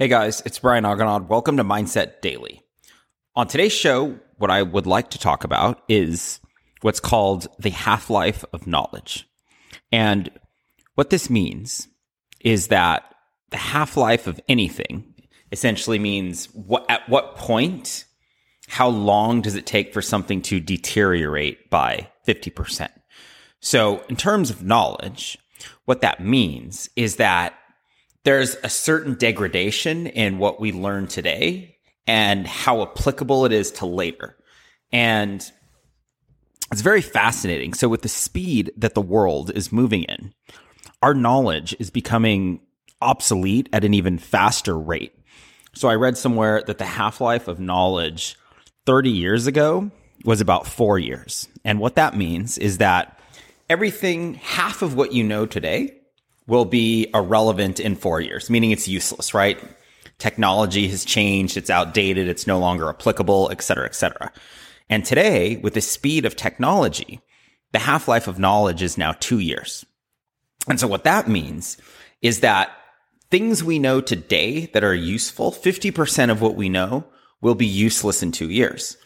Hey guys, it's Brian Aganad. Welcome to Mindset Daily. On today's show, what I would like to talk about is what's called the half life of knowledge. And what this means is that the half life of anything essentially means what, at what point, how long does it take for something to deteriorate by 50%? So in terms of knowledge, what that means is that there's a certain degradation in what we learn today and how applicable it is to later. And it's very fascinating. So, with the speed that the world is moving in, our knowledge is becoming obsolete at an even faster rate. So, I read somewhere that the half life of knowledge 30 years ago was about four years. And what that means is that everything, half of what you know today, will be irrelevant in four years, meaning it's useless, right? Technology has changed, it's outdated, it's no longer applicable, et cetera, et cetera. And today, with the speed of technology, the half life of knowledge is now two years. And so what that means is that things we know today that are useful, 50% of what we know will be useless in two years.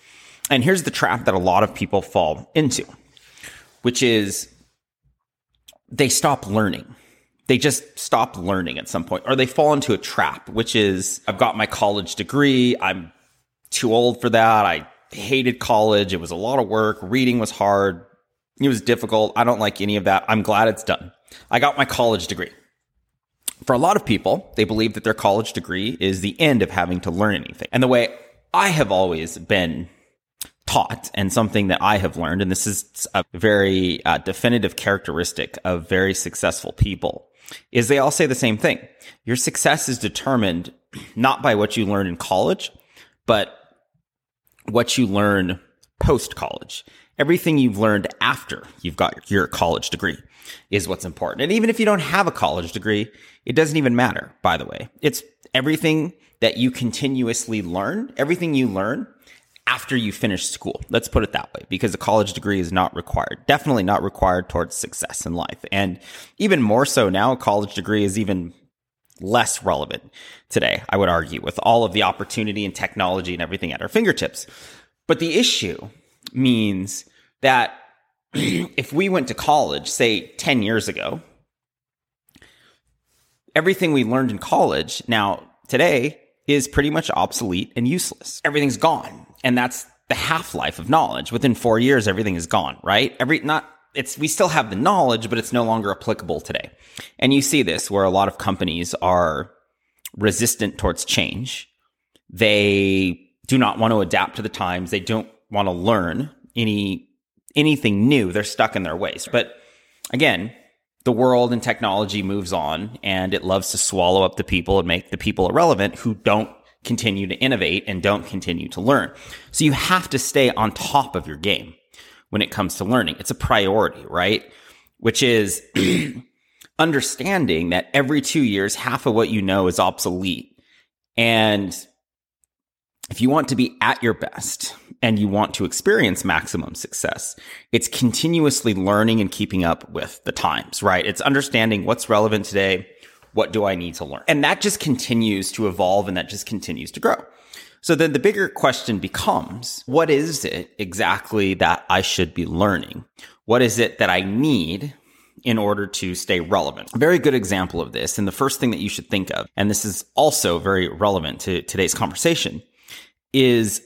And here's the trap that a lot of people fall into, which is they stop learning they just stop learning at some point or they fall into a trap, which is I've got my college degree. I'm too old for that. I hated college. It was a lot of work. Reading was hard. It was difficult. I don't like any of that. I'm glad it's done. I got my college degree. For a lot of people, they believe that their college degree is the end of having to learn anything. And the way I have always been taught and something that I have learned, and this is a very uh, definitive characteristic of very successful people, is they all say the same thing. Your success is determined not by what you learn in college, but what you learn post college. Everything you've learned after you've got your college degree is what's important. And even if you don't have a college degree, it doesn't even matter, by the way. It's everything that you continuously learn, everything you learn after you finish school. Let's put it that way, because a college degree is not required. Definitely not required towards success in life. And even more so now, a college degree is even less relevant today, I would argue, with all of the opportunity and technology and everything at our fingertips. But the issue means that if we went to college, say 10 years ago, everything we learned in college now today is pretty much obsolete and useless. Everything's gone. And that's the half life of knowledge. Within four years, everything is gone, right? Every, not, it's, we still have the knowledge, but it's no longer applicable today. And you see this where a lot of companies are resistant towards change. They do not want to adapt to the times. They don't want to learn any, anything new. They're stuck in their ways. But again, the world and technology moves on and it loves to swallow up the people and make the people irrelevant who don't continue to innovate and don't continue to learn. So you have to stay on top of your game when it comes to learning. It's a priority, right? Which is understanding that every two years, half of what you know is obsolete. And if you want to be at your best and you want to experience maximum success, it's continuously learning and keeping up with the times, right? It's understanding what's relevant today, what do I need to learn? And that just continues to evolve and that just continues to grow. So then the bigger question becomes, what is it exactly that I should be learning? What is it that I need in order to stay relevant? A very good example of this. And the first thing that you should think of, and this is also very relevant to today's conversation, is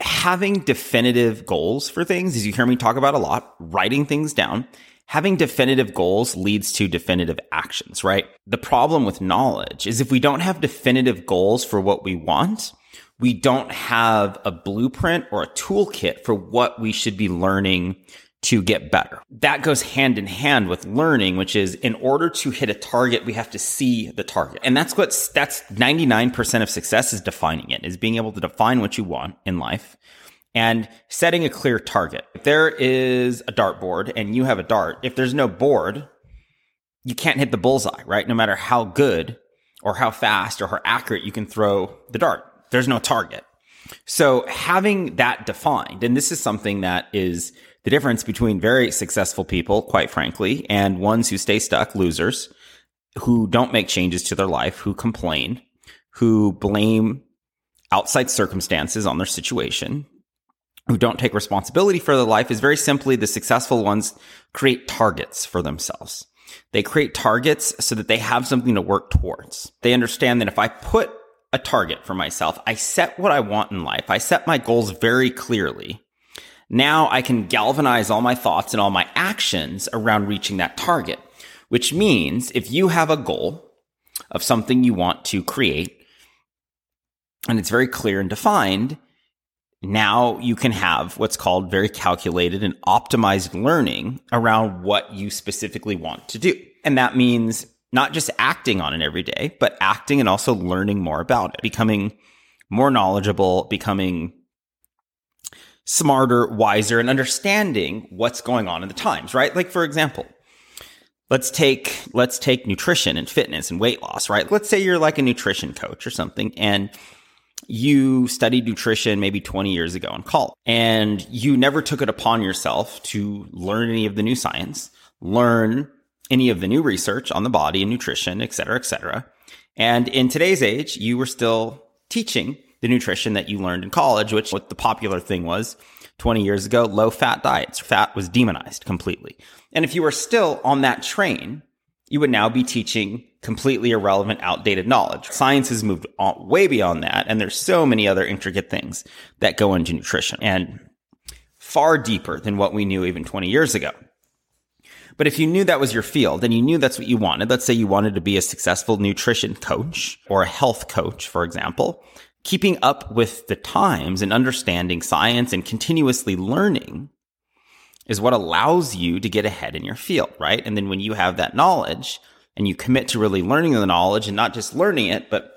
having definitive goals for things, as you hear me talk about a lot, writing things down having definitive goals leads to definitive actions, right? The problem with knowledge is if we don't have definitive goals for what we want, we don't have a blueprint or a toolkit for what we should be learning to get better. That goes hand in hand with learning, which is in order to hit a target, we have to see the target. And that's what that's 99% of success is defining it, is being able to define what you want in life and setting a clear target. If there is a dartboard and you have a dart, if there's no board, you can't hit the bullseye, right? No matter how good or how fast or how accurate you can throw the dart, there's no target. So having that defined, and this is something that is the difference between very successful people, quite frankly, and ones who stay stuck, losers, who don't make changes to their life, who complain, who blame outside circumstances on their situation, who don't take responsibility for their life is very simply the successful ones create targets for themselves. They create targets so that they have something to work towards. They understand that if I put a target for myself, I set what I want in life, I set my goals very clearly. Now I can galvanize all my thoughts and all my actions around reaching that target, which means if you have a goal of something you want to create and it's very clear and defined, now you can have what's called very calculated and optimized learning around what you specifically want to do. And that means not just acting on it every day, but acting and also learning more about it, becoming more knowledgeable, becoming smarter, wiser, and understanding what's going on in the times, right? Like, for example, let's take, let's take nutrition and fitness and weight loss, right? Let's say you're like a nutrition coach or something and you studied nutrition maybe 20 years ago in college and you never took it upon yourself to learn any of the new science, learn any of the new research on the body and nutrition, et cetera, et cetera. And in today's age, you were still teaching the nutrition that you learned in college, which what the popular thing was 20 years ago, low fat diets. Fat was demonized completely. And if you were still on that train, you would now be teaching completely irrelevant, outdated knowledge. Science has moved on, way beyond that. And there's so many other intricate things that go into nutrition and far deeper than what we knew even 20 years ago. But if you knew that was your field and you knew that's what you wanted, let's say you wanted to be a successful nutrition coach or a health coach, for example, keeping up with the times and understanding science and continuously learning is what allows you to get ahead in your field, right? And then when you have that knowledge and you commit to really learning the knowledge and not just learning it, but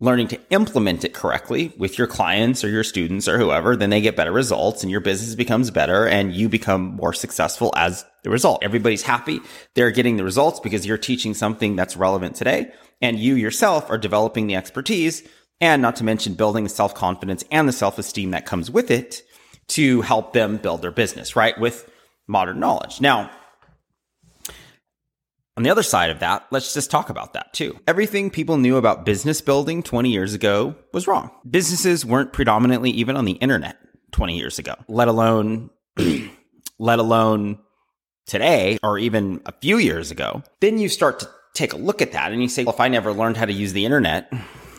learning to implement it correctly with your clients or your students or whoever, then they get better results and your business becomes better and you become more successful as the result. Everybody's happy. They're getting the results because you're teaching something that's relevant today and you yourself are developing the expertise and not to mention building the self confidence and the self esteem that comes with it to help them build their business, right? With modern knowledge. Now, on the other side of that, let's just talk about that too. Everything people knew about business building 20 years ago was wrong. Businesses weren't predominantly even on the internet 20 years ago, let alone, let alone today or even a few years ago. Then you start to take a look at that and you say, well, if I never learned how to use the internet,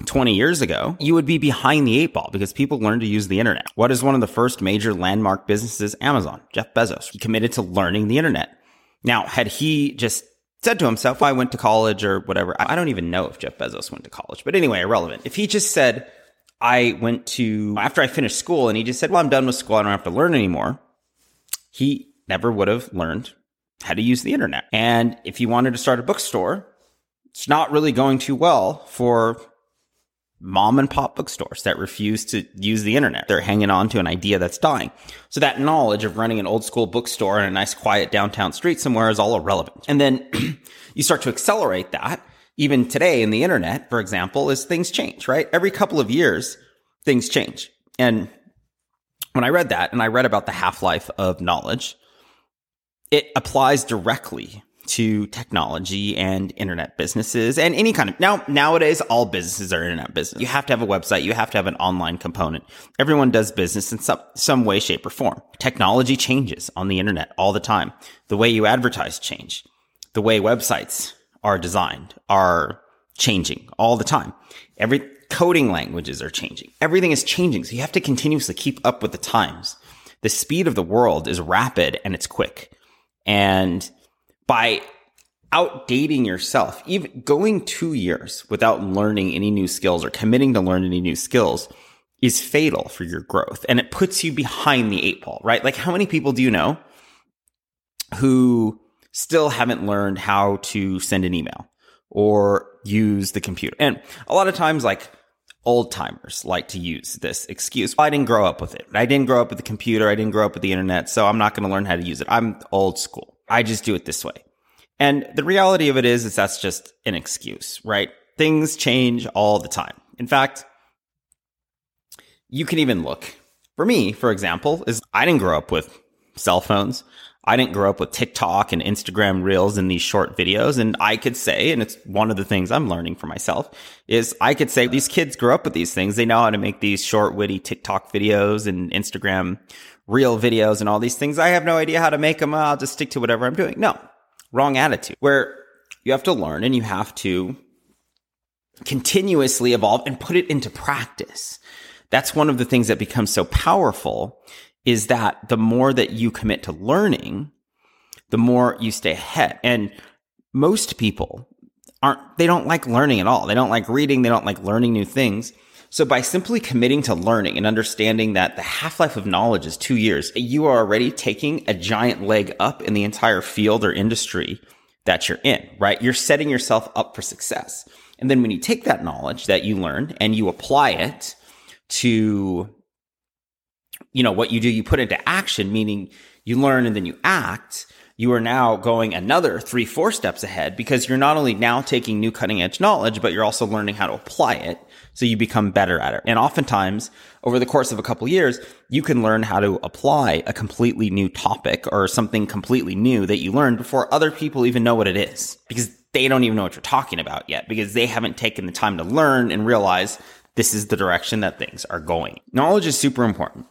20 years ago, you would be behind the eight ball because people learned to use the internet. What is one of the first major landmark businesses? Amazon, Jeff Bezos. He committed to learning the internet. Now, had he just said to himself, I went to college or whatever, I don't even know if Jeff Bezos went to college, but anyway, irrelevant. If he just said, I went to, after I finished school and he just said, well, I'm done with school. I don't have to learn anymore. He never would have learned how to use the internet. And if he wanted to start a bookstore, it's not really going too well for mom and pop bookstores that refuse to use the internet. They're hanging on to an idea that's dying. So that knowledge of running an old school bookstore in a nice quiet downtown street somewhere is all irrelevant. And then you start to accelerate that even today in the internet, for example, as things change, right? Every couple of years, things change. And when I read that and I read about the half life of knowledge, it applies directly to technology and internet businesses and any kind of now nowadays all businesses are internet business. You have to have a website, you have to have an online component. Everyone does business in some some way shape or form. Technology changes on the internet all the time. The way you advertise change. The way websites are designed are changing all the time. Every coding languages are changing. Everything is changing. So you have to continuously keep up with the times. The speed of the world is rapid and it's quick. And by outdating yourself, even going two years without learning any new skills or committing to learn any new skills is fatal for your growth. And it puts you behind the eight ball, right? Like how many people do you know who still haven't learned how to send an email or use the computer? And a lot of times, like, old timers like to use this excuse. I didn't grow up with it. I didn't grow up with the computer. I didn't grow up with the internet. So I'm not going to learn how to use it. I'm old school. I just do it this way. And the reality of it is, is that's just an excuse, right? Things change all the time. In fact, you can even look for me, for example, is I didn't grow up with cell phones. I didn't grow up with TikTok and Instagram reels and these short videos. And I could say, and it's one of the things I'm learning for myself is I could say these kids grow up with these things. They know how to make these short, witty TikTok videos and Instagram reel videos and all these things. I have no idea how to make them. I'll just stick to whatever I'm doing. No, wrong attitude where you have to learn and you have to continuously evolve and put it into practice. That's one of the things that becomes so powerful is that the more that you commit to learning, the more you stay ahead. And most people aren't, they don't like learning at all. They don't like reading. They don't like learning new things. So by simply committing to learning and understanding that the half-life of knowledge is two years, you are already taking a giant leg up in the entire field or industry that you're in, right? You're setting yourself up for success. And then when you take that knowledge that you learn and you apply it to, you know, what you do, you put into action, meaning you learn and then you act you are now going another three, four steps ahead because you're not only now taking new cutting edge knowledge, but you're also learning how to apply it. So you become better at it. And oftentimes over the course of a couple years, you can learn how to apply a completely new topic or something completely new that you learned before other people even know what it is because they don't even know what you're talking about yet because they haven't taken the time to learn and realize this is the direction that things are going. Knowledge is super important.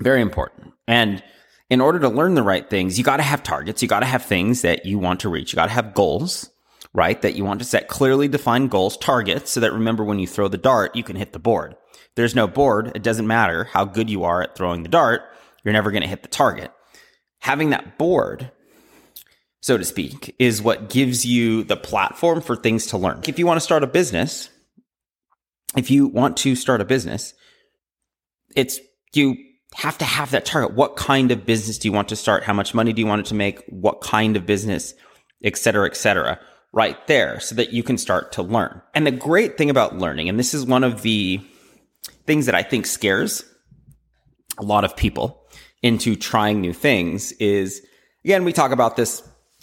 Very important. And in order to learn the right things, you got to have targets. You got to have things that you want to reach. You got to have goals, right? That you want to set clearly defined goals, targets, so that remember when you throw the dart, you can hit the board. If there's no board. It doesn't matter how good you are at throwing the dart. You're never going to hit the target. Having that board, so to speak, is what gives you the platform for things to learn. If you want to start a business, if you want to start a business, it's you have to have that target. What kind of business do you want to start? How much money do you want it to make? What kind of business, et cetera, et cetera, right there so that you can start to learn. And the great thing about learning, and this is one of the things that I think scares a lot of people into trying new things is again, we talk about this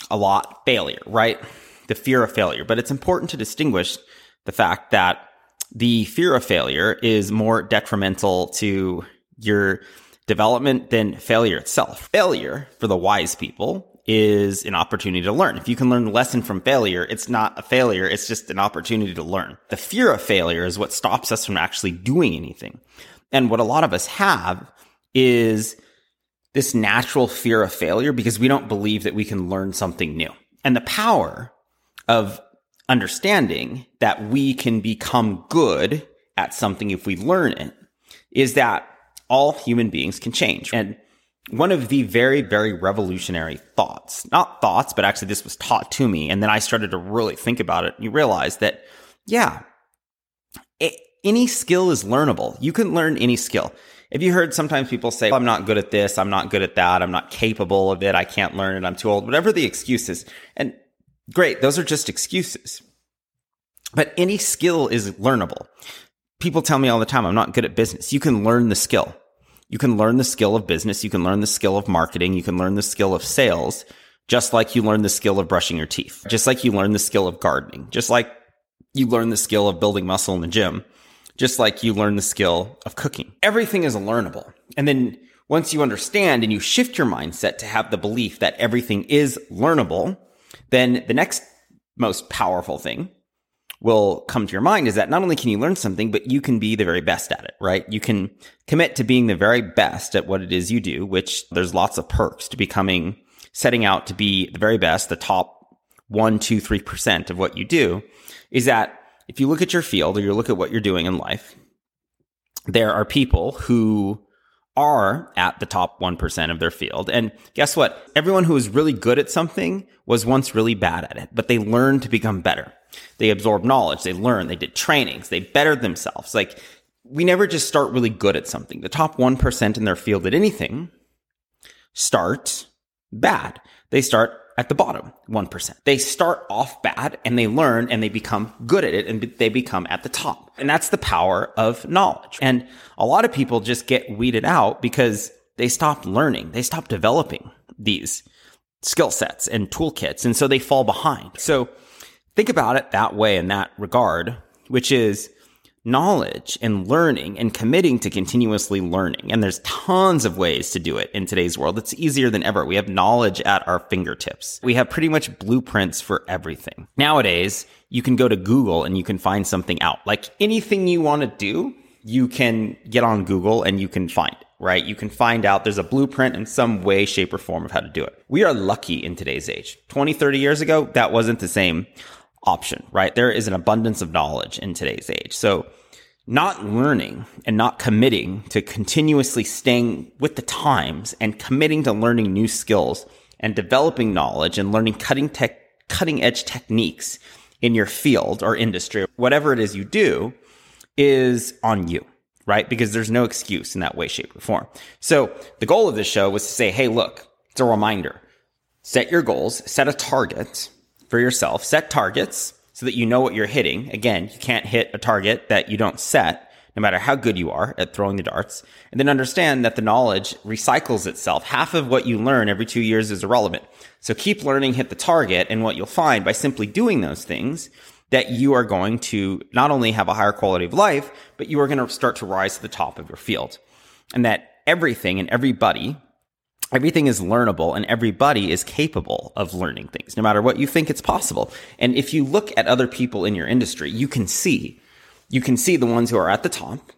a lot failure, right? The fear of failure, but it's important to distinguish the fact that the fear of failure is more detrimental to your development than failure itself. Failure for the wise people is an opportunity to learn. If you can learn the lesson from failure, it's not a failure. It's just an opportunity to learn. The fear of failure is what stops us from actually doing anything. And what a lot of us have is this natural fear of failure because we don't believe that we can learn something new. And the power of understanding that we can become good at something if we learn it is that all human beings can change. And one of the very, very revolutionary thoughts, not thoughts, but actually this was taught to me. And then I started to really think about it. And you realize that, yeah, it, any skill is learnable. You can learn any skill. If you heard sometimes people say, I'm not good at this, I'm not good at that, I'm not capable of it, I can't learn it, I'm too old, whatever the excuses. And great, those are just excuses. But any skill is learnable people tell me all the time, I'm not good at business. You can learn the skill. You can learn the skill of business. You can learn the skill of marketing. You can learn the skill of sales, just like you learn the skill of brushing your teeth, just like you learn the skill of gardening, just like you learn the skill of building muscle in the gym, just like you learn the skill of cooking. Everything is learnable. And then once you understand and you shift your mindset to have the belief that everything is learnable, then the next most powerful thing will come to your mind is that not only can you learn something, but you can be the very best at it, right? You can commit to being the very best at what it is you do, which there's lots of perks to becoming, setting out to be the very best, the top one, two, three percent of what you do is that if you look at your field or you look at what you're doing in life, there are people who are at the top 1% of their field. And guess what? Everyone who is really good at something was once really bad at it, but they learned to become better. They absorbed knowledge. They learned. They did trainings. They bettered themselves. Like we never just start really good at something. The top 1% in their field at anything start bad. They start at the bottom 1%. They start off bad and they learn and they become good at it and they become at the top. And that's the power of knowledge. And a lot of people just get weeded out because they stop learning. They stop developing these skill sets and toolkits. And so they fall behind. So think about it that way in that regard, which is knowledge and learning and committing to continuously learning. And there's tons of ways to do it in today's world. It's easier than ever. We have knowledge at our fingertips. We have pretty much blueprints for everything. Nowadays, you can go to Google and you can find something out. Like anything you want to do, you can get on Google and you can find right? You can find out there's a blueprint in some way, shape, or form of how to do it. We are lucky in today's age. 20, 30 years ago, that wasn't the same option, right? There is an abundance of knowledge in today's age. So not learning and not committing to continuously staying with the times and committing to learning new skills and developing knowledge and learning cutting tech, cutting edge techniques in your field or industry, whatever it is you do is on you, right? Because there's no excuse in that way, shape, or form. So the goal of this show was to say, Hey, look, it's a reminder. Set your goals, set a target for yourself, set targets so that you know what you're hitting. Again, you can't hit a target that you don't set, no matter how good you are at throwing the darts. And then understand that the knowledge recycles itself. Half of what you learn every two years is irrelevant. So keep learning, hit the target. And what you'll find by simply doing those things that you are going to not only have a higher quality of life, but you are going to start to rise to the top of your field. And that everything and everybody everything is learnable and everybody is capable of learning things, no matter what you think it's possible. And if you look at other people in your industry, you can see, you can see the ones who are at the top.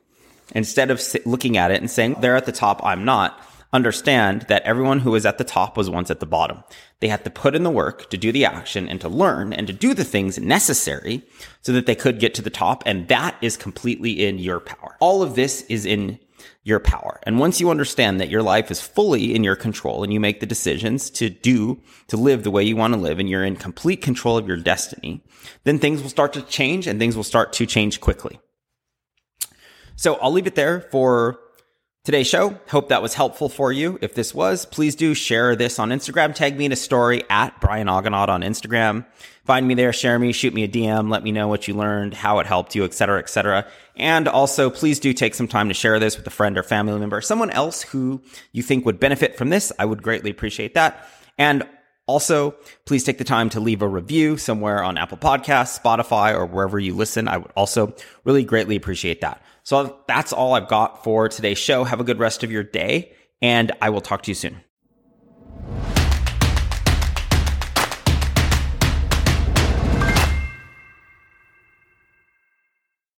Instead of looking at it and saying, they're at the top, I'm not, understand that everyone who was at the top was once at the bottom. They had to put in the work to do the action and to learn and to do the things necessary so that they could get to the top. And that is completely in your power. All of this is in your power. And once you understand that your life is fully in your control and you make the decisions to do, to live the way you want to live and you're in complete control of your destiny, then things will start to change and things will start to change quickly. So I'll leave it there for today's show. Hope that was helpful for you. If this was, please do share this on Instagram. Tag me in a story at Brian Aganad on Instagram. Find me there, share me, shoot me a DM, let me know what you learned, how it helped you, etc., etc. And also, please do take some time to share this with a friend or family member, someone else who you think would benefit from this. I would greatly appreciate that. And also, please take the time to leave a review somewhere on Apple Podcasts, Spotify, or wherever you listen. I would also really greatly appreciate that. So that's all I've got for today's show. Have a good rest of your day, and I will talk to you soon.